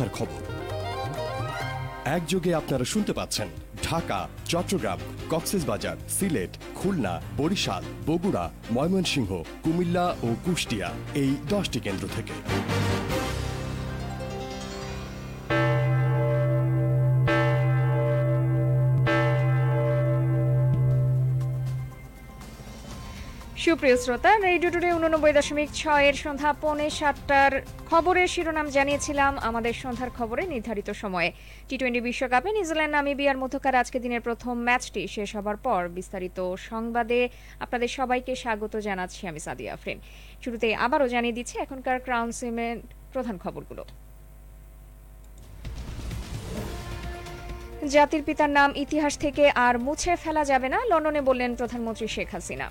সন্ধ্যার খবর। একযোগে আপনারা শুনতে পাচ্ছেন ঢাকা, চট্টগ্রাম, কক্সেসবাজার, সিলেট, খুলনা, বরিশাল, বগুড়া, ময়মনসিংহ, কুমিল্লা ও কুষ্টিয়া এই দশটি কেন্দ্র থেকে। সুপ্রিয় শ্রোতা রেডিও টুডে উননব্বই দশমিক ছয়ের সন্ধ্যা পৌনে সাতটার খবরের শিরোনাম জানিয়েছিলাম আমাদের সন্ধ্যার খবরে নির্ধারিত সময়ে। টি টোয়েন্টি বিশ্বকাপে নিউজিল্যান্ড, নামিবিয়ার মধ্যকার আজকে দিনের প্রথম ম্যাচটি শেষ হবার পর বিস্তারিত সংবাদে আপনাদের সবাইকে স্বাগত জানাচ্ছি আমি সাদিয়া আফরিন। শুরুতে আবারও জানিয়ে দিচ্ছি এখনকার ক্রাউন সিমেন্ট প্রধান খবরগুলো। জাতির পিতার নাম ইতিহাস থেকে আর মুছে ফেলা যাবে না, লন্ডনে বললেন প্রধানমন্ত্রী শেখ হাসিনা।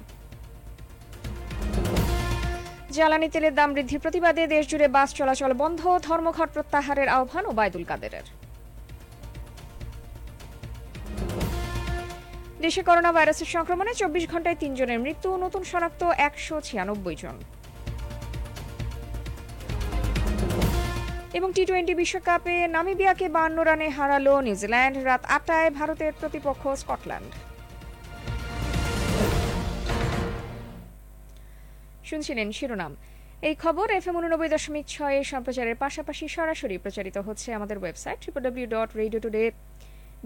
জ্বালানি তেলের দাম বৃদ্ধির প্রতিবাদে দেশজুড়ে বাস চলাচল বন্ধ, ধর্মঘট প্রত্যাহারের আহ্বান ওবায়দুল কাদেরের। দেশে করোনা ভাইরাসের সংক্রমণে চব্বিশ ঘন্টায় তিনজনের মৃত্যু, নতুন শনাক্ত একশো ছিয়ানব্বই জন। এবং টি টোয়েন্টি বিশ্বকাপে নামিবিয়াকে বান্ন রানে হারালো নিউজিল্যান্ড, রাত আটটায় ভারতের প্রতিপক্ষ স্কটল্যান্ড। শুনছিলেন শিরোনাম। এই খবর এফ এম উননব্বই দশমিক ছয়ে সম্প্রচারের পাশাপাশি সরাসরি প্রচারিত হচ্ছে আমাদের website W dot Radio Today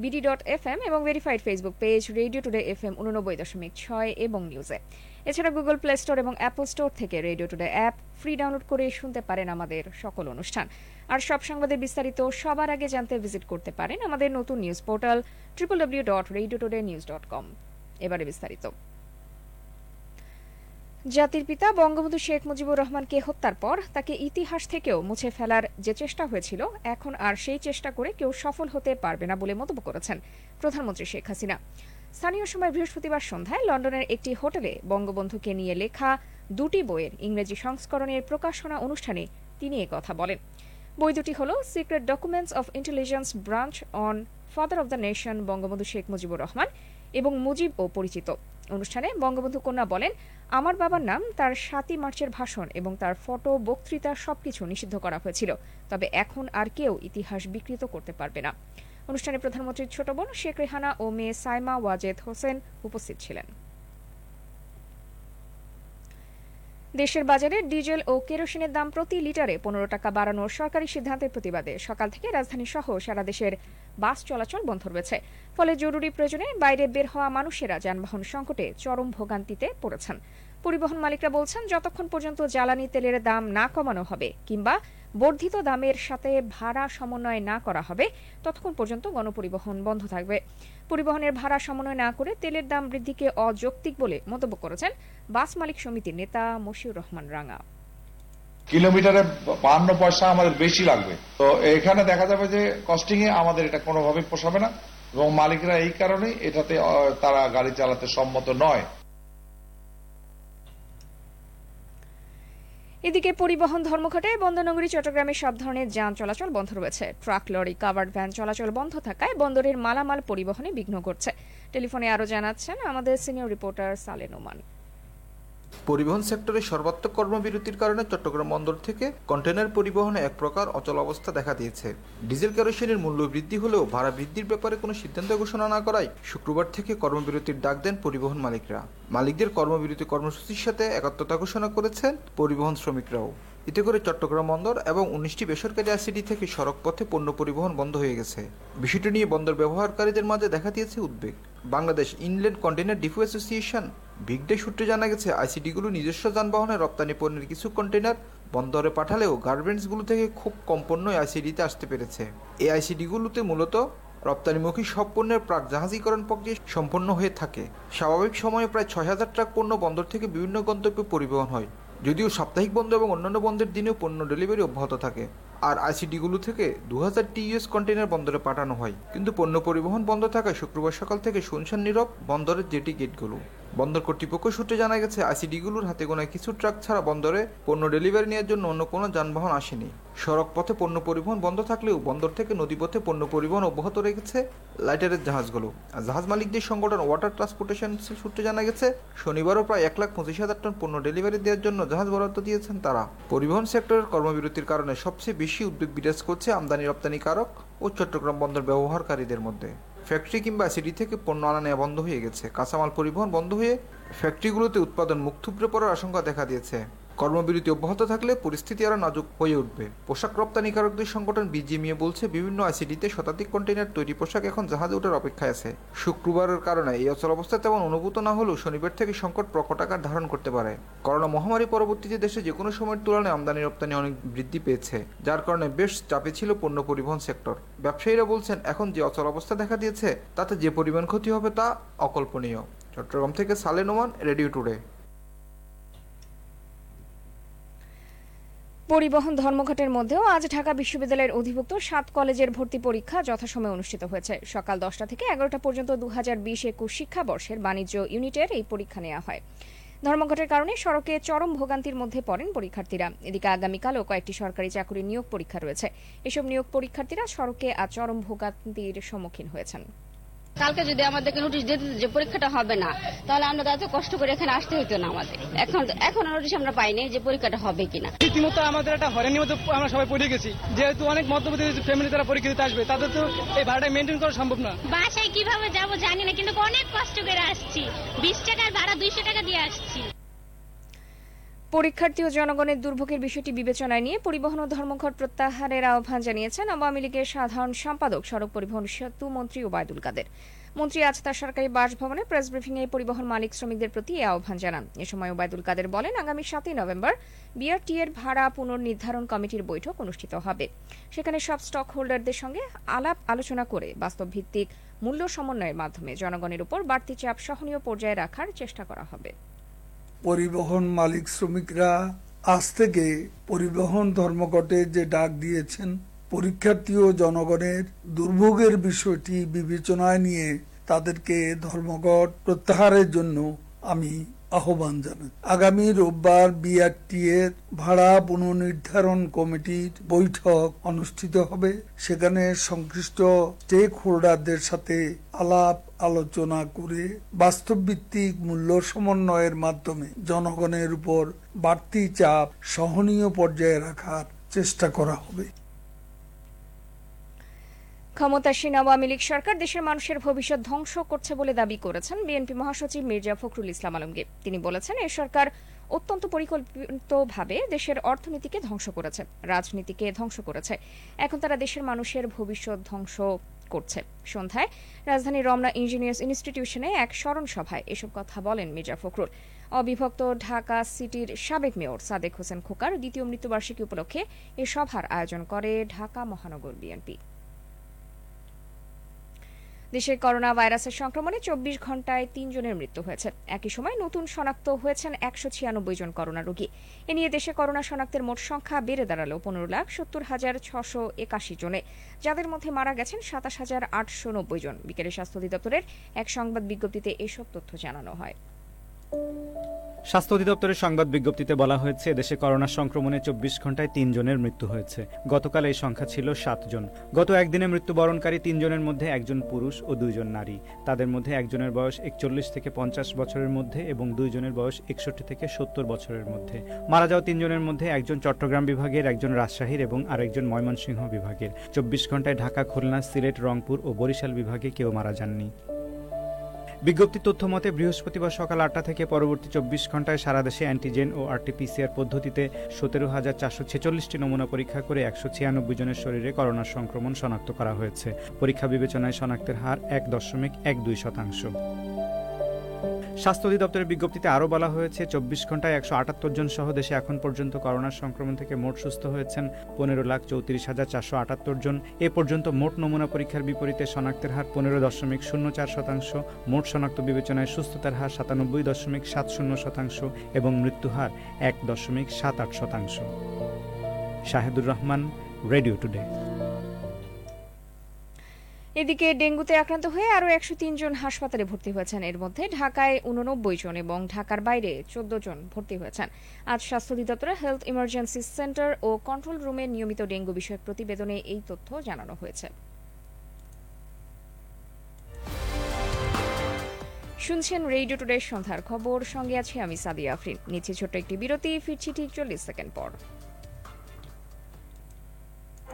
BD dot F M এবং verified Facebook page Radio Today F M উননব্বই দশমিক ছয় এবং নিউজে এছাড়া গুগল প্লে স্টোর এবং অ্যাপল স্টোর থেকে Radio Today app free download করে শুনতে পারেন আমাদের সকল অনুষ্ঠান। আর সব সংবাদের বিস্তারিত সবার আগে জানতে ভিজিট করতে পারেন আমাদের নতুন news portal triple W dot Radio Today news dot com এবারে বিস্তারিত। জাতির পিতা বঙ্গবন্ধু শেখ মুজিবুর রহমানকে হত্যার পর তাকে ইতিহাস থেকেও মুছে ফেলার যে চেষ্টা হয়েছিল, এখন আর সেই চেষ্টা করে কেউ সফল হতে পারবে না বলে মন্তব্য করেছেন প্রধানমন্ত্রী শেখ হাসিনা। স্থানীয় সময় বৃহস্পতিবার সন্ধ্যায় লন্ডনের একটি হোটেলে বঙ্গবন্ধুকে নিয়ে লেখা দুটি বইয়ের ইংরেজি সংস্করণের প্রকাশনা অনুষ্ঠানে তিনি কথা বলেন। বই দুটি হল secret documents of intelligence branch on father of the nation Bangabandhu Sheikh Mujibur Rahman এবং মুজিব ও পরিচিত। অনুষ্ঠানে বঙ্গবন্ধু কন্যা বলেন, আমার বাবার নাম তার সাতই মার্চের ভাষণ এবং তার ফটো, বক্তৃতা সবকিছু নিষিদ্ধ করা হয়েছিল। তবে এখন আর কেউ ইতিহাস বিকৃত করতে পারবে না। অনুষ্ঠানে প্রধানমন্ত্রীর ছোট বোন শেখ রেহানা ও মেয়ে সাইমা ওয়াজেদ হোসেন উপস্থিত ছিলেন। দেশের বাজারে ডিজেল ও কেরোসিনের দাম প্রতি লিটারে পনেরো টাকা বাড়ানোর সরকারি সিদ্ধান্তের প্রতিবাদে সকাল থেকে রাজধানী সহ সারা দেশের বাস চলাচল বন্ধ রয়েছে। ফলে জরুরি প্রয়োজনে বাইরে বের হওয়া মানুষেরা যানবাহন সংকটে চরম ভোগান্তিতে পড়েছেন। পরিবহন মালিকরা বলছেন, যতক্ষণ পর্যন্ত জ্বালানি তেলের দাম না কমানো হবে কিংবা বর্ধিত দামের সাথে ভাড়া সমন্বয় না করা হবে। ততক্ষণ পর্যন্ত গণপরিবহন বন্ধ থাকবে। পরিবহনের ভাড়া সমন্বয় না করে তেলের দাম বৃদ্ধিকে অযৌক্তিক বলে মন্তব্য করেছেন বাস মালিক সমিতির নেতা মশিউর রহমান রাঙা। কিলোমিটারে বাহান্ন পয়সা আমাদের বেশি লাগবে। তো এখানে দেখা যাবে যে কস্টিং এ আমাদের এটা কোনোভাবে পোষাবে না এবং মালিকরা এই কারণে এটাতে তারা গাড়ি চালাতে সম্মত নয়। এদিকে পরিবহন ধর্মঘটে বন্দরনগরী, চট্টগ্রামে সব ধরনের যান চলাচল বন্ধ রয়েছে। ট্রাক, লরি, কাভার্ড ভ্যান চলাচল বন্ধ থাকায় বন্দরের মালামাল পরিবহনে বিঘ্ন ঘটছে। টেলিফোনে আরও জানাচ্ছেন আমাদের সিনিয়র রিপোর্টার সালেন নোমান পরিবহন সেক্টরে সর্বাত্মক কর্মবিরতির কারণে চট্টগ্রাম বন্দর থেকে কন্টেনার পরিবহনে এক প্রকার অচল অবস্থা দেখা দিয়েছে। ডিজেল কেরোসিনের মূল্য বৃদ্ধি হলেও ভাড়া বৃদ্ধির ব্যাপারে কোনো সিদ্ধান্ত ঘোষণা না করায় শুক্রবার থেকে কর্মবিরতির ডাক দেন পরিবহন মালিকরা। মালিকদের কর্মবিরতি কর্মসূচির সাথে একাত্মতা ঘোষণা করেছেন পরিবহন শ্রমিকরাও। এতে করে চট্টগ্রাম বন্দর এবং উনিশটি বেসরকারি আইসিডি থেকে সড়ক পথে পণ্য পরিবহন বন্ধ হয়ে গেছে। বিষয়টি নিয়ে বন্দর ব্যবহারকারীদের মাঝে দেখা দিয়েছে উদ্বেগ। Bangladesh inland container depot association BICDA সূত্রে জানা গেছে, আইসিডিগুলো নিজস্ব যানবাহনে রপ্তানি পণ্যের কিছু কন্টেনার বন্দরে পাঠালেও গার্মেন্টসগুলো থেকে খুব কম পণ্যই আইসিডিতে আসতে পেরেছে। এই আইসিডিগুলোতে মূলত রপ্তানিমুখী সব পণ্যের প্রাক জাহাজীকরণ প্রক্রিয়া সম্পন্ন হয়ে থাকে। স্বাভাবিক সময়ে প্রায় ছয় হাজার ট্রাক পণ্য বন্দর থেকে বিভিন্ন গন্তব্যে পরিবহন হয়, যদিও সাপ্তাহিক বন্ধ এবং অন্যান্য বন্ধের দিনেও পণ্য ডেলিভারি অব্যাহত থাকে। আর আইসিডিগুলো থেকে দু হাজার টিইএস কন্টেনার বন্দরে পাঠানো হয়। কিন্তু পণ্য পরিবহন বন্ধ থাকায় শুক্রবার সকাল থেকে শুনশান নীরব বন্দরের জেটি গেটগুলো। বন্দর কর্তৃপক্ষ সূত্রে জানা গেছে, আইসিডিগুলোর হাতে গোনায় কিছু ট্রাক ছাড়া বন্দরে পণ্য ডেলিভারি নেওয়ার জন্য অন্য কোনো যানবাহন আসেনি। সড়ক পথে পণ্য পরিবহন বন্ধ থাকলেও বন্দর থেকে নদীপথে পণ্য পরিবহন অব্যাহত রেখেছে লাইটারের জাহাজগুলো। জাহাজ মালিকদের সংগঠন ওয়াটার ট্রান্সপোর্টেশন সূত্রে জানা গেছে, শনিবারও প্রায় এক লাখ পঁচিশ হাজার টন পণ্য ডেলিভারি দেওয়ার জন্য জাহাজ বরাদ্দ দিয়েছেন তারা। পরিবহন সেক্টরের কর্মবিরতির কারণে সবচেয়ে বেশি উদ্বেগ বিরাজ করছে আমদানি রপ্তানিকারক ও চট্টগ্রাম বন্দর ব্যবহারকারীদের মধ্যে। ফ্যাক্টরি কিংবা সিটি থেকে পণ্য আনা নেওয়া বন্ধ হয়ে গেছে। কাঁচামাল পরিবহন বন্ধ হয়ে ফ্যাক্টরিগুলোতে উৎপাদন মুখ থুবড়ে পড়ার আশঙ্কা দেখা দিয়েছে। কর্মবিরতি অব্যাহত থাকলে পরিস্থিতি আরও নাজুক হয়ে উঠবে। পোশাক রপ্তানিকারকদের সংগঠন বিজিএমইএ বলছে, বিভিন্ন আইসিডিতে শতাধিক কন্টেইনার তৈরি পোশাক এখন জাহাজে ওঠার অপেক্ষায় আছে। শুক্রবারের কারণে এই অচল অবস্থা তেমন অনুভূত না হলেও শনিবার থেকে সংকট প্রকট আকার ধারণ করতে পারে। করোনা মহামারী পরবর্তীতে দেশে যে কোনো সময়ের তুলনায় আমদানি রপ্তানি অনেক বৃদ্ধি পেয়েছে, যার কারণে বেশ চাপে ছিল পণ্য পরিবহন সেক্টর। ব্যবসায়ীরা বলছেন, এখন যে অচল অবস্থা দেখা দিয়েছে, তাতে যে পরিমাণ ক্ষতি হবে তা অকল্পনীয়। চট্টগ্রাম থেকে সালে নোমান, রেডিও টুডে। পরিবহন ধর্মঘটের মধ্যেও আজ ঢাকা বিশ্ববিদ্যালয়ের অধিভুক্ত সাত কলেজের ভর্তি পরীক্ষা যথাসময়ে অনুষ্ঠিত হয়েছে। সকাল দশটা থেকে এগারোটা পর্যন্ত দু হাজার বিশ একুশ শিক্ষাবর্ষের বাণিজ্য ইউনিটের এই পরীক্ষা নেওয়া হয়। ধর্মঘটের কারণে সড়কে চরম ভোগান্তির মধ্যে পড়েন পরীক্ষার্থীরা। এদিকে আগামীকালও কয়েকটি সরকারি চাকরি নিয়োগ পরীক্ষা রয়েছে। এসব নিয়োগ পরীক্ষার্থীরা সড়কে আজ চরম ভোগান্তির সম্মুখীন হয়েছেন। কালকে যদি আমাদেরকে নোটিশ দিতে যে পরীক্ষাটা হবে না তাহলে আমরা এত কষ্ট করে এখানে আসতে হতো না আমাদের। এখন এখন নোটিশ আমরা পাইনি যে পরীক্ষাটা হবে কিনা। রীতিমতো আমাদের একটা হরেনি মধ্যে আমরা সবাই পড়ে গেছি। যেহেতু অনেক মধ্যবর্তী ফ্যামিলি তারা পরীক্ষা দিতে আসবে তাদের তো এই ভাড়াটা মেনটেন করা সম্ভব না। বাসায় কীভাবে যাব জানি না কিন্তু অনেক কষ্ট করে আসছি। বিশ টাকার ভাড়া দুইশো টাকা দিয়ে আসছি। পরীক্ষার্থী ও জনগণের দুর্ভোগের বিষয়টি বিবেচনায় নিয়ে পরিবহন ও ধর্মঘট প্রত্যাহারের আহ্বান জানিয়েছেন আওয়ামী লীগের সাধারণ সম্পাদক, সড়ক পরিবহন সেতু মন্ত্রী ওবায়দুল কাদের। মন্ত্রী আজ তার সরকারি বাসভবনে প্রেস ব্রিফিংয়ে পরিবহন মালিক শ্রমিকদের প্রতি এ আহ্বান জানান। এ সময় ওবায়দুল কাদের বলেন, আগামী সাতই নভেম্বর বিআরটি এর ভাড়া পুনর্নির্ধারণ কমিটির বৈঠক অনুষ্ঠিত হবে। সেখানে সব স্টক হোল্ডারদের সঙ্গে আলাপ আলোচনা করে বাস্তব ভিত্তিক মূল্য সমন্বয়ের মাধ্যমে জনগণের উপর বাড়তি চাপ সহনীয় পর্যায়ে রাখার চেষ্টা করা হবে। পরিবহন মালিক শ্রমিকরা আজ থেকে পরিবহন ধর্মঘটে যে ডাক দিয়েছেন, পরীক্ষার্থী ও জনগণের দুর্ভোগের বিষয়টি বিবেচনায় নিয়ে তাদেরকে ধর্মঘট প্রত্যাহারের জন্য আমি আহ্বান জানান। আগামী রোববার বিআরটি এর ভাড়া পুনর্নির্ধারণ কমিটির বৈঠক অনুষ্ঠিত হবে। সেখানে সংশ্লিষ্ট স্টেক হোল্ডারদের সাথে আলাপ আলোচনা করে বাস্তব ভিত্তিক মূল্য সমন্বয়ের মাধ্যমে জনগণের উপর বাড়তি চাপ সহনীয় পর্যায়ে রাখার চেষ্টা করা হবে। ক্ষমতাসীন আওয়ামী লীগ সরকার দেশের মানুষের ভবিষ্যৎ ধ্বংস করছে বলে দাবি করেছেন বিএনপি মহাসচিব মির্জা ফখরুল ইসলাম আলমগীর। তিনি বলেছেন, এ সরকার অত্যন্ত পরিকল্পিতভাবে দেশের অর্থনীতিকে ধ্বংস করেছে, রাজনীতিকে ধ্বংস করেছে। এখন তারা দেশের মানুষের ভবিষ্যৎ ধ্বংস করছে। সন্ধ্যায় রাজধানীর রমনা ইঞ্জিনিয়ার্স ইনস্টিটিউশনে এক স্মরণ সভায় এসব কথা বলেন মির্জা ফখরুল। অবিভক্ত ঢাকা সিটির সাবেক মেয়র সাদেক হোসেন খোকার দ্বিতীয় মৃত্যুবার্ষিকী উপলক্ষে এ সভার আয়োজন করে ঢাকা মহানগর বিএনপি। দেশে করোনা ভাইরাসের সংক্রমণে চব্বিশ ঘন্টায় তিনজনের মৃত্যু হয়েছে। একই সময় নতুন শনাক্ত হয়েছেন একশো ছিয়ানব্বই জন করোনা রোগী। এ নিয়ে দেশে করোনা শনাক্তের মোট সংখ্যা বেড়ে দাঁড়াল পনেরো লাখ সত্তর হাজার ছশো একাশি জনে। যাদের মধ্যে মারা গেছেন সাতাশ হাজার আটশো নব্বই জন। বিকেলে স্বাস্থ্য অধিদপ্তরের এক সংবাদ বিজ্ঞপ্তিতে এসব তথ্য জানানো হয়। স্বাস্থ্য অধিদপ্তরের সংবাদ বিজ্ঞপ্তিতে বলা হয়েছে দেশে করোনা সংক্রমণে চব্বিশ ঘন্টায় তিনজনের মৃত্যু হয়েছে। গতকাল এই সংখ্যা ছিল সাতজন গত একদিনে মৃত্যুবরণকারী তিনজনের মধ্যে একজন পুরুষ ও দুইজন নারী। তাদের মধ্যে একজনের বয়স একচল্লিশ থেকে পঞ্চাশ বছরের মধ্যে এবং দুইজনের বয়স একষট্টি থেকে সত্তর বছরের মধ্যে। মারা যাওয়া তিনজনের মধ্যে একজন চট্টগ্রাম বিভাগের, একজন রাজশাহীর এবং আরেকজন ময়মনসিংহ বিভাগের। চব্বিশ ঘন্টায় ঢাকা, খুলনা, সিলেট, রংপুর ও বরিশাল বিভাগে কেউ মারা যাননি। বিজ্ঞপ্তি তথ্য মতে, বৃহস্পতিবার সকাল আটটা থেকে পরবর্তী চব্বিশ ঘন্টায় সারা দেশে অ্যান্টিজেন ও আরটিপিসিআর পদ্ধতিতে সতেরো হাজার চারশো ছেচল্লিশটি নমুনা পরীক্ষা করে একশো ছিয়ানব্বই জনের শরীরে করোনার সংক্রমণ শনাক্ত করা হয়েছে। পরীক্ষা বিবেচনায় শনাক্তের হার এক দশমিক এক দুই শতাংশ। স্বাস্থ্য অধিদপ্তরের বিজ্ঞপ্তিতে আরও বলা হয়েছে, চব্বিশ ঘন্টায় একশো আটাত্তর জন সহ দেশে এখন পর্যন্ত করোনার সংক্রমণ থেকে মোট সুস্থ হয়েছেন পনেরো লাখ চৌত্রিশ হাজার চারশো আটাত্তর জন। এ পর্যন্ত মোট নমুনা পরীক্ষার বিপরীতে শনাক্তের হার পনেরো দশমিক শূন্য চার শতাংশ, মোট শনাক্ত বিবেচনায় সুস্থতার হার সাতানব্বই দশমিক সাত শূন্য শতাংশ এবং মৃত্যু হার এক দশমিক সাত আট শতাংশ। Shahedur Rahman, Radio Today. এদিকে ডেঙ্গুতে আক্রান্ত হয়ে আরও একশো তিন জন হাসপাতালে ভর্তি হয়েছেন। এর মধ্যে ঢাকায় উননব্বই জন এবং ঢাকার বাইরে চোদ্দ জন ভর্তি হয়েছেন। আজ স্বাস্থ্য অধিদপ্তরের হেলথ ইমার্জেন্সি সেন্টার ও কন্ট্রোল রুমে নিয়মিত ডেঙ্গু বিষয়ক প্রতিবেদনে এই তথ্য জানানো হয়েছে। শুনছেন রেডিও টুডে সন্ধ্যার খবর। সঙ্গে আছি আমি সাদিয়া আফরিন। নিচ্ছি ছোট্ট একটি বিরতি, ফিরছি ঠিক চল্লিশ সেকেন্ড পর।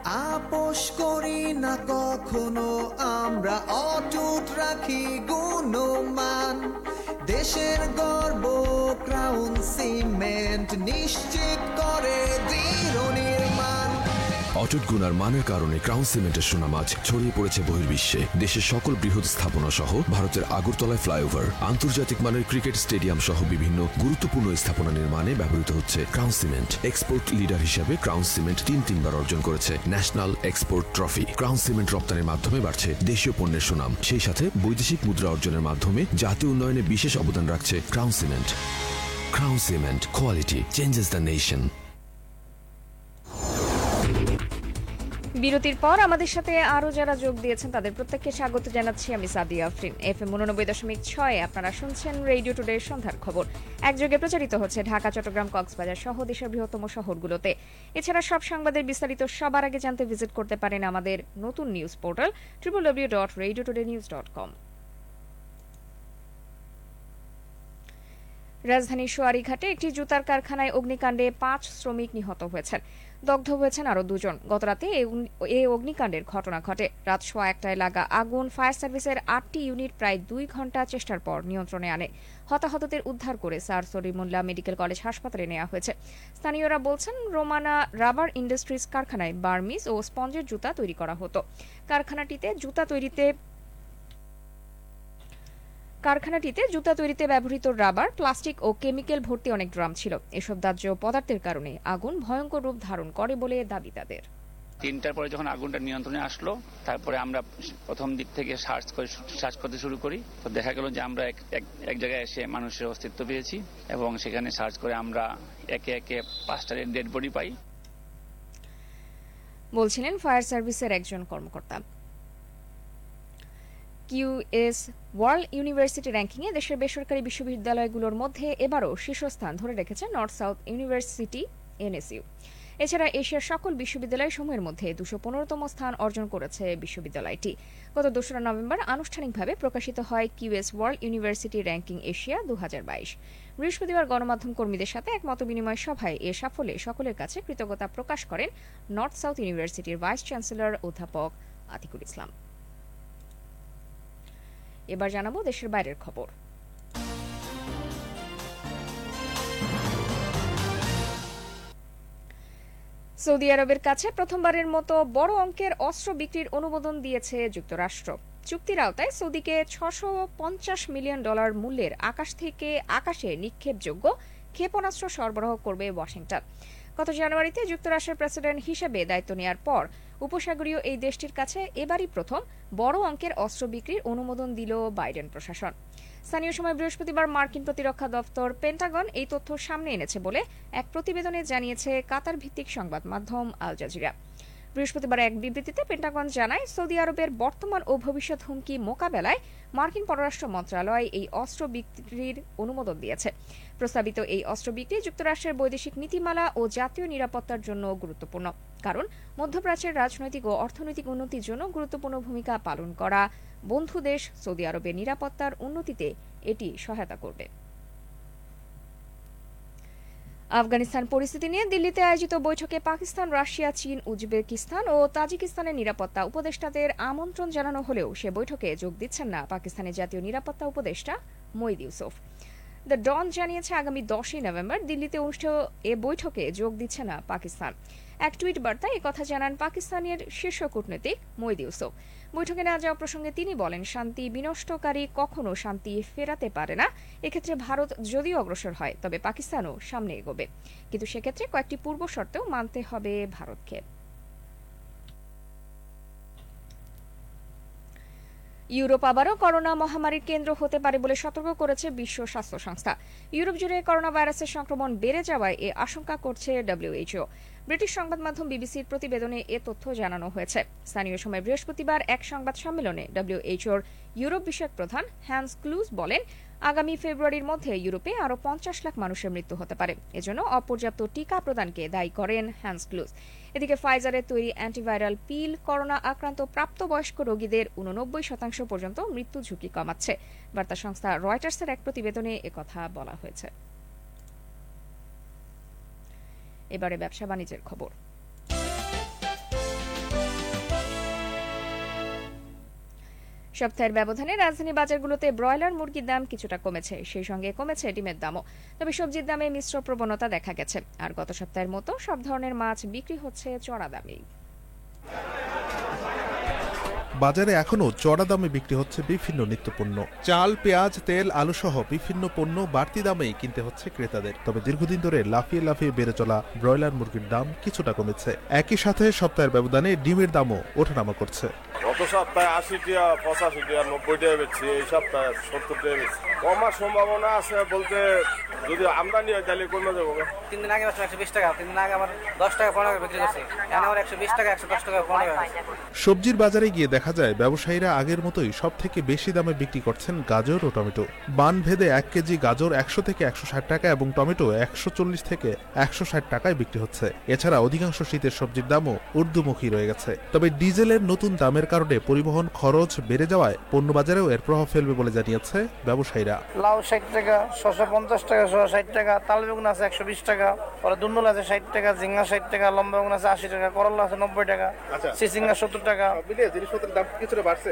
আপোষ করি না কখনো, আমরা অটুট রাখি গুণমান। দেশের গর্ব ক্রাউন সিমেন্ট নিশ্চিত করে নির্মাণ অটুট গুণার মানের কারণে ক্রাউন সিমেন্টের সুনামাজ ছড়িয়ে পড়েছে বহির্বিশ্বে। দেশের সকল বৃহৎ স্থাপনা সহ ভারতের আগরতলায় ফ্লাইওভার, আন্তর্জাতিক মানের ক্রিকেট স্টেডিয়াম সহ বিভিন্ন গুরুত্বপূর্ণ স্থাপনা নির্মাণে ব্যবহৃত হচ্ছে ক্রাউন সিমেন্ট। এক্সপোর্ট লিডার হিসেবে ক্রাউন সিমেন্ট তিন তিনবার অর্জন করেছে national export trophy. Crown Cement রপ্তানির মাধ্যমে বাড়ছে দেশীয় পণ্যের সুনাম। সেই সাথে বৈদেশিক মুদ্রা অর্জনের মাধ্যমে জাতীয় উন্নয়নে বিশেষ অবদান রাখছে Crown Cement. Crown Cement quality changes the nation. বিরতির পর আমাদের সাথে আরও যারা যোগ দিয়েছেন, তাদের প্রত্যেককে স্বাগত জানাচ্ছি আমি সাদিয়া আফরিন। এফ এম উননব্বই দশমিক ছয় আপনারা শুনছেন রেডিও টুডের সন্ধ্যার খবর। একযোগে প্রচারিত হচ্ছে ঢাকা, চট্টগ্রাম, কক্সবাজার সহ দেশের বৃহত্তম শহরগুলোতে। এছাড়া সব সংবাদের বিস্তারিত সবার আগে জানতে ভিজিট করতে পারেন আমাদের নতুন news portal triple W dot Radio Today news dot com রাজধানীর সোয়ারিঘাটে একটি জুতার কারখানায় অগ্নিকাণ্ডে পাঁচ শ্রমিক নিহত হয়েছেন। দগ্ধ হয়েছেন আরও দুজন। গতরাতে এই অগ্নিকাণ্ডের ঘটনা ঘটে। রাত সোয়া একটায় লাগা আগুন ফায়ার সার্ভিসের আটটি ইউনিট প্রায় দুই ঘণ্টা চেষ্টার পর নিয়ন্ত্রণে আনে। হতাহতদের উদ্ধার করে স্যার সলিমুল্লাহ মেডিকেল কলেজ হাসপাতালে নেওয়া হয়েছে। স্থানীয়রা বলছেন, রোমানা রাবার ইন্ডাস্ট্রিজ কারখানায় বার্মিস ও স্পঞ্জের জুতা তৈরি করা হতো। কারখানাটিতে জুতা তৈরিতে কারখানাটিতে জুতা তৈরিতে ব্যবহৃত রাবার প্লাস্টিক ও কেমিক্যাল ভর্তি অনেক ড্রাম ছিল। এসব দাহ্য পদার্থের কারণে আগুন ভয়ঙ্কর রূপ ধারণ করে বলে দাবি তাদের। তিনটার পরে যখন আগুনটা নিয়ন্ত্রণে আসলো তারপরে আমরা প্রথম দিক থেকে সার্চ করে সার্চ করতে শুরু করি। তো দেখা গেল যে আমরা এক জায়গায় এসে মানুষের অস্তিত্ব পেয়েছি এবং সেখানে সার্চ করে আমরা একে একে পাঁচটা ডেড বডি পাই। বলছিলেন ফায়ার সার্ভিসের একজন কর্মকর্তা। কিউএস ওয়ার্ল্ড ইউনিভার্সিটি র্যাঙ্কিংয়ে দেশের বেসরকারি বিশ্ববিদ্যালয়গুলোর মধ্যে এবারও শীর্ষস্থান ধরে রেখেছে নর্থ সাউথ ইউনিভার্সিটি এনএসইউ এছাড়া এশিয়ার সকল বিশ্ববিদ্যালয় সমূহের মধ্যে দুশো পনেরোতম স্থান অর্জন করেছে বিশ্ববিদ্যালয়টি। গত দোসরা নভেম্বর আনুষ্ঠানিকভাবে প্রকাশিত হয় QS world university ranking Asia দু হাজার বাইশ। বৃহস্পতিবার গণমাধ্যম কর্মীদের সাথে এক মত বিনিময় সভায় এ সাফল্যে সকলের কাছে কৃতজ্ঞতা প্রকাশ করেন নর্থ সাউথ ইউনিভার্সিটির ভাইস চ্যান্সেলর অধ্যাপক আতিকুল ইসলাম। এবার জানাব দেশের বাইরের খবর। সৌদি আরবের কাছে প্রথমবারের মতো বড় অঙ্কের অস্ত্র বিক্রির অনুমোদন দিয়েছে যুক্তরাষ্ট্র। চুক্তির আওতায় সৌদিকে ছশো মিলিয়ন ডলার মূল্যের আকাশ থেকে আকাশে নিক্ষেপযোগ্য ক্ষেপণাস্ত্র সরবরাহ করবে ওয়াশিংটন। গত জানুয়ারিতে যুক্তরাষ্ট্রের প্রেসিডেন্ট হিসেবে দায়িত্ব নেওয়ার পর উপসাগরীয় এই দেশটির কাছে এবারই প্রথম বড় অঙ্কের অস্ত্র বিক্রির অনুমোদন দিল বাইডেন প্রশাসন। স্থানীয় সময় বৃহস্পতিবার মার্কিন প্রতিরক্ষা দপ্তর পেন্টাগন এই তথ্য সামনে এনেছে বলে এক প্রতিবেদনে জানিয়েছে কাতার ভিত্তিক সংবাদ মাধ্যম আল জাজিরা। বৃহস্পতিবার এক বিবৃতিতে পেন্টাগন জানায়, সৌদি আরবের বর্তমান ও ভবিষ্যৎ হুমকি মোকাবেলায় মার্কিন পররাষ্ট্র মন্ত্রণালয় এই অস্ত্র বিক্রির অনুমোদন দিয়েছে। প্রস্তাবিত এই অস্ত্র বিক্রি যুক্তরাষ্ট্রের বৈদেশিক নীতিমালা ও জাতীয় নিরাপত্তার জন্য গুরুত্বপূর্ণ। কারণ, মধ্যপ্রাচ্যের রাজনৈতিক ও অর্থনৈতিক উন্নতির জন্য গুরুত্বপূর্ণ ভূমিকা পালন করা বন্ধু দেশ সৌদি আরবের নিরাপত্তার উন্নতিতে এটি সহায়তা করবে। আফগানিস্তান পরিস্থিতি নিয়ে দিল্লিতে আয়োজিত বৈঠকে পাকিস্তান, রাশিয়া, চীন, উজবেকিস্তান ও তাজিকিস্তানের নিরাপত্তা উপদেষ্টাদের আমন্ত্রণ জানানো হলেও সে বৈঠকে যোগ দিচ্ছেন না পাকিস্তানের জাতীয় নিরাপত্তা উপদেষ্টা মঈদ ইউসুফ। দ্য ডন জানিয়েছে, আগামী দশই নভেম্বর দিল্লিতে অনুষ্ঠেয় এ বৈঠকে যোগ দিচ্ছে না পাকিস্তান। এক টুইট বার্তায় কথা জানান পাকিস্তানের শীর্ষ কূটনীতিক মঈদ ইউসুফ। বৈঠকে না যাওয়া প্রসঙ্গে তিনি বলেন, শান্তি বিনষ্টকারী কখনো শান্তি ফেরাতে পারে না। এক্ষেত্রে ভারত যদিও অগ্রসর হয়, তবে পাকিস্তানও সামনে এগোবে। কিন্তু সেক্ষেত্রে কয়েকটি পূর্ব শর্তেও মানতে হবে ভারতকে। ইউরোপ আবারও করোনা মহামারীর কেন্দ্র হতে পারে বলে সতর্ক করেছে বিশ্ব স্বাস্থ্য সংস্থা। ইউরোপ জুড়ে করোনা ভাইরাসের সংক্রমণ বেড়ে যাওয়ায় এ আশঙ্কা করছে ডব্লিউএইচও। ব্রিটিশ সংবাদ মাধ্যম বিবিসির প্রতিবেদনে এ তথ্য জানানো হয়েছে। স্থানীয় সময় বৃহস্পতিবার এক সংবাদ সম্মেলনে ডব্লিউএইচওর ইউরোপ বিষয়ক প্রধান হ্যান্স ক্লুজ বলেন, আগামী ফেব্রুয়ারির মধ্যে ইউরোপে আরও পঞ্চাশ লাখ মানুষের মৃত্যু হতে পারে। এজন্য অপর্যাপ্ত টিকা প্রদানকে দায়ী করেন হ্যান্স ক্লুজ। এদিকে ফাইজারের তৈরি অ্যান্টিভাইরাল পিল করোনা আক্রান্ত প্রাপ্তবয়স্ক রোগীদের উননব্বই শতাংশ পর্যন্ত মৃত্যু ঝুঁকি কমাচ্ছে। বার্তা সংস্থা রয়টার্সের এক প্রতিবেদনে একথা বলা হয়েছে। এবারে ব্যবসা বাণিজ্যের খবর। সপ্তাহের ব্যবধানে রাজধানী বাজারগুলোতে ব্রয়লার মুরগির দাম কিছুটা কমেছে, সেই সঙ্গে কমেছে ডিমের দামও। তবে সবজির দামে মিশ্র প্রবণতা দেখা গেছে। আর গত সপ্তাহের মতো সব ধরনের মাছ বিক্রি হচ্ছে চড়া দামেই। বাজারে এখনও চড়া দামে বিক্রি হচ্ছে বিভিন্ন নিত্যপণ্য। চাল, পেঁয়াজ, তেল আলু সহ বিভিন্ন পণ্য বাড়তি দামেই কিনতে হচ্ছে ক্রেতাদের। তবে দীর্ঘদিন ধরে লাফিয়ে লাফিয়ে বেড়ে চলা ব্রয়লার মুরগির দাম কিছুটা কমেছে। একই সাথে সপ্তাহের ব্যবধানে ডিমের দামও ওঠানামা করছে। গত সপ্তাহে আশি টাকা পঁচাশি টাকা নব্বই টাকা বেচছি এই সপ্তাহে সত্তর টাকা বেচছি। কমার সম্ভাবনা আছে বলতে যদি আমদানি হয় তাহলে কমে যাব তিন দিন আগে একশো বিশ টাকা তিন দিন আগে আমার দশ টাকা পনেরো টাকা বিক্রি করছি। এখন আমার একশো বিশ টাকা একশো দশ টাকা পনেরো টাকা সবজির বাজারে গিয়ে দেখা যায় ব্যবসায়ীরা আগের মতোই সব থেকে বেশি দামে বিক্রি করছেন গাজর ও টমেটো। বান ভেদে এক কেজি গাজর একশো থেকে একশো ষাট টাকা এবং টমেটো একশো চল্লিশ থেকে একশো ষাট টাকায় বিক্রি হচ্ছে। এছাড়া অধিকাংশ শীতের সবজির দামও ঊর্ধ্বমুখী রয়ে গেছে। তবে ডিজেলের নতুন দামের কারণে পরিবহন খরচ বেড়ে যাওয়ায় পণ্য বাজারেও এর প্রভাব ফেলবে বলে জানিয়েছে ব্যবসায়ীরা। লাউ ষাট টাকা ছশো পঞ্চাশ টাকা ছশো ষাট টাকা তাল বেগুন আছে একশো বিশ টাকা পরে দুন্দুল আছে ষাট টাকা ঝিঙ্গা ষাট টাকা লম্বা বেগুন আছে আশি টাকা করলা আছে নব্বই টাকা চিচিঙ্গা সত্তর টাকা। জিনিসপত্রের দাম কিছুটা বাড়ছে।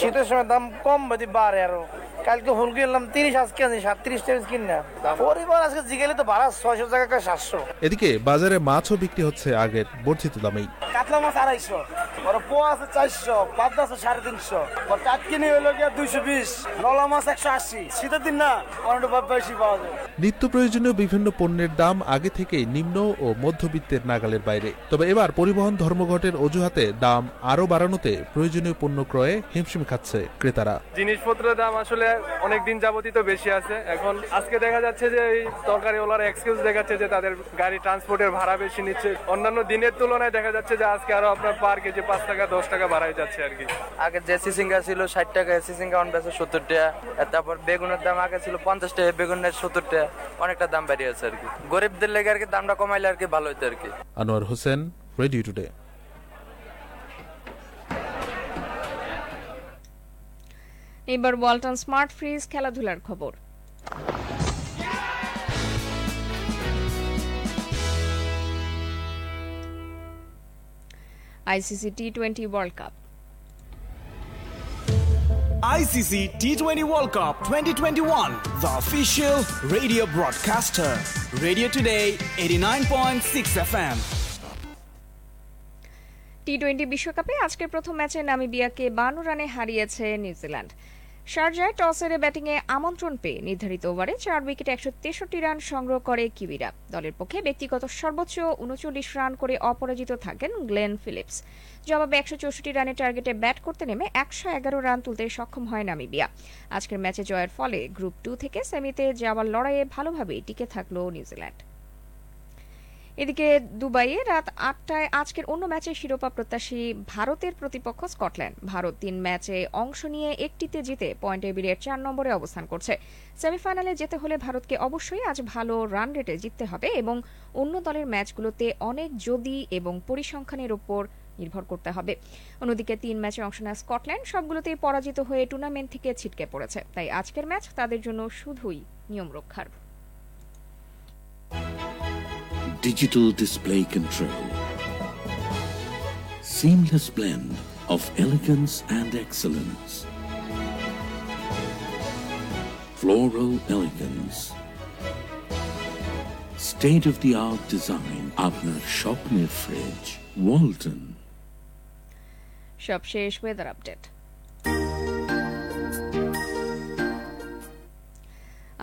শীতের সময় দাম কম বেশি বাড়ে আরও। কালকে ফুল কিনলাম তিরিশ আজকে আনছি সাতত্রিশ টাকা কিন না পরিবার আজকে জিগেলে তো ভাড়া ছয়শো টাকা করে সাতশো। এদিকে বাজারে মাছও বিক্রি হচ্ছে আগের বর্ধিত দামেই। কাতলা মাছ আড়াইশো পোয়া আছে চারশো পাবদা আছে সাড়ে তিনশো টাটকিনি হইল গিয়া দুইশো বিশ নলা মাছ একশো আশি। শীতের দিন না অনেকটা বেশি পাওয়া যায়। নিত্য প্রয়োজনীয় বিভিন্ন পণ্যের দাম আগে থেকেই নিম্ন ও মধ্যবিত্তের নাগালের বাইরে। তবে এবার পরিবহন ধর্মঘটের অজুহাতে দাম আরও বাড়ানোতে প্রয়োজনীয় পণ্য ক্রয়ে হিমশিম খাচ্ছে ক্রেতারা। জিনিসপত্রের দাম আসলে অনেক দিন যাবতই তো বেশি আছে। এখন আজকে দেখা যাচ্ছে যে এই তরকারি ওলার এক্সকিউজ দেখাচ্ছে যে তাদের গাড়ি ট্রান্সপোর্টের ভাড়া বেশি নিচ্ছে। অন্যান্য দিনের তুলনায় দেখা যাচ্ছে যে আজকে আরও আপনার পার কেজি পাঁচ টাকা দশ টাকা বাড়াই যাচ্ছে আর কি। আগে যে সিসিঙ্গা ছিল ষাট টাকা সিসিঙ্গা অন বেছে সত্তর টাকা। তারপর বেগুনের দাম আগে ছিল পঞ্চাশ টাকা বেগুনের সত্তর টাকা। অনেকটা দাম বেরিয়েছে আর কি। গরিবদের লেগে আর কি দামটা কমাইলে আর কি ভালো হতো আর কি। Anwar Hossain Radio Today. এবার ওয়ালটন স্মার্ট ফ্রিজ খেলাধুলার খবর। ICC T twenty World Cup ICC T20 World Cup 2021, the official radio broadcaster. Radio Today 89.6 FM. T twenty বিশ্বকাপে আজকের প্রথম ম্যাচে নামিবিয়াকে বান্ন রানে হারিয়েছে নিউজিল্যান্ড শারজায় টস হেরে ব্যাটিংয়ে আমন্ত্রণ পেয়ে নির্ধারিত ওভারে চার উইকেটে একশো তেষট্টি রান সংগ্রহ করে কিউইরা দলের পক্ষে ব্যক্তিগত সর্বোচ্চ উনচল্লিশ রান করে অপরাজিত থাকেন গ্লেন ফিলিপস। জবাবে একশো চৌষট্টি রানের টার্গেটে ব্যাট করতে নেমে একশো এগারো রান তুলতে সক্ষম হয় নামিবিয়া। আজকের ম্যাচে জয়ের ফলে গ্রুপ টু থেকে সেমিতে যাওয়ার লড়াইয়ে ভালোভাবেই টিকে থাকল নিউজিল্যান্ড। এদিকে দুবাইয়ে রাত আটটায় আজকের অন্য ম্যাচে শিরোপা প্রত্যাশী ভারতের প্রতিপক্ষ স্কটল্যান্ড। ভারত তিন ম্যাচে অংশ নিয়ে একটিতে জিতে পয়েন্ট টেবিলের চার নম্বরে অবস্থান করছে। সেমিফাইনালে যেতে হলে ভারতকে অবশ্যই আজ ভালো রান রেটে জিততে হবে এবং অন্য দলের ম্যাচগুলোতে অনেক যদি এবং পরিসংখ্যানের ওপর নির্ভর করতে হবে। অন্যদিকে তিন ম্যাচে অংশ নেওয়া স্কটল্যান্ড। সবগুলোতেই পরাজিত হয়ে টুর্নামেন্ট থেকে ছিটকে পড়েছে। তাই আজকের ম্যাচ তাদের জন্য শুধুই নিয়ম রক্ষার। Digital Display Control. Seamless blend of elegance and excellence. Floral elegance. State of the art design. আপনার স্বপ্নের ফ্রিজ ওয়ালটন সবশেষ ওয়েদার আপডেট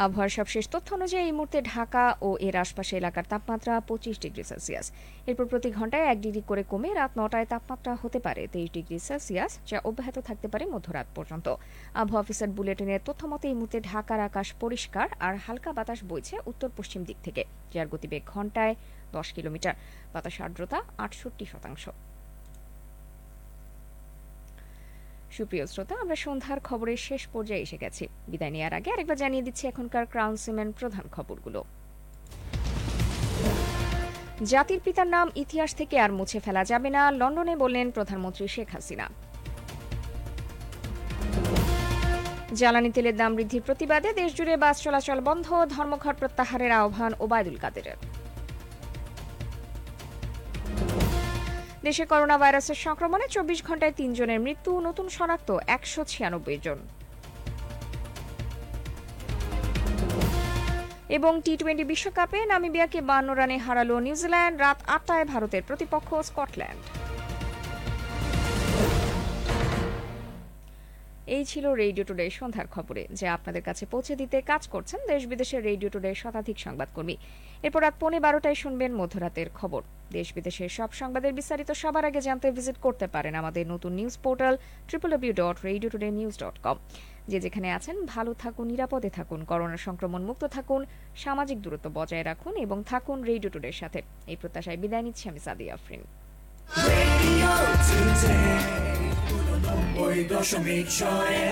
আবহাওয়ার সবশেষ তথ্য অনুযায়ী এই মুহূর্তে ঢাকা ও এর আশপাশে এলাকার তাপমাত্রা পঁচিশ ডিগ্রি সেলসিয়াস। এরপর প্রতি ঘন্টায় এক ডিগ্রি করে কমে রাত নটায় তাপমাত্রা হতে পারে তেইশ ডিগ্রি সেলসিয়াস, যা অব্যাহত থাকতে পারে মধ্যরাত পর্যন্ত। আবহাওয়া অফিসার বুলেটিনের তথ্য মতে, এই মুহূর্তে ঢাকার আকাশ পরিষ্কার আর হালকা বাতাস বইছে উত্তর পশ্চিম দিক থেকে, যার গতিবেগ ঘন্টায় দশ কিলোমিটার। বাতাস আর্দ্রতা আটষট্টি শতাংশ। সুপ্রিয় শ্রোতা, আমরা সন্ধ্যার খবরের শেষ পর্যায়ে এসে গেছি। বিদায় নেওয়ার আগে আরেকবার জানিয়ে দিচ্ছি এখনকার ক্রাউন সিমেন্ট প্রধান খবরগুলো। জাতির পিতার নাম ইতিহাস থেকে আর মুছে ফেলা যাবে না, লন্ডনে বললেন প্রধানমন্ত্রী শেখ হাসিনা। জ্বালানি তেলের দাম বৃদ্ধির প্রতিবাদে দেশজুড়ে বাস চলাচল বন্ধ, ধর্মঘট প্রত্যাহারের আহ্বান ওবায়দুল কাদেরের। দেশে করোনা ভাইরাসের সংক্রমণে চব্বিশ ঘন্টায় তিনজনের মৃত্যু, নতুন শনাক্ত একশো ছিয়ানব্বই জন। এবং টি টোয়েন্টি বিশ্বকাপে নামিবিয়াকে বান্ন রানে হারালো নিউজিল্যান্ড, রাত আটটায় ভারতের প্রতিপক্ষ স্কটল্যান্ড। এই ছিল রেডিও টুডে সন্ধ্যার খবরে, যা আপনাদের কাছে পৌঁছে দিতে কাজ করছেন দেশ বিদেশের রেডিও টুডে শতাধিক সংবাদকর্মী। এরপর রাত পৌনে বারোটায় শুনবেন মধ্যরাতের খবর। দেশ বিদেশের সব সংবাদের বিস্তারিত সবার আগে জানতে ভিজিট করতে পারেন আমাদের নতুন news portal triple dot Radio Today news dot com যে যেখানে আছেন, ভালো থাকুন, নিরাপদে থাকুন, করোনা সংক্রমণ মুক্ত থাকুন, সামাজিক দূরত্ব বজায় রাখুন এবং থাকুন রেডিও টুডের সাথে। এই প্রত্যাশায় বিদায় নিচ্ছি আমি সাদিয়া আফরিন। দশমিক ছয়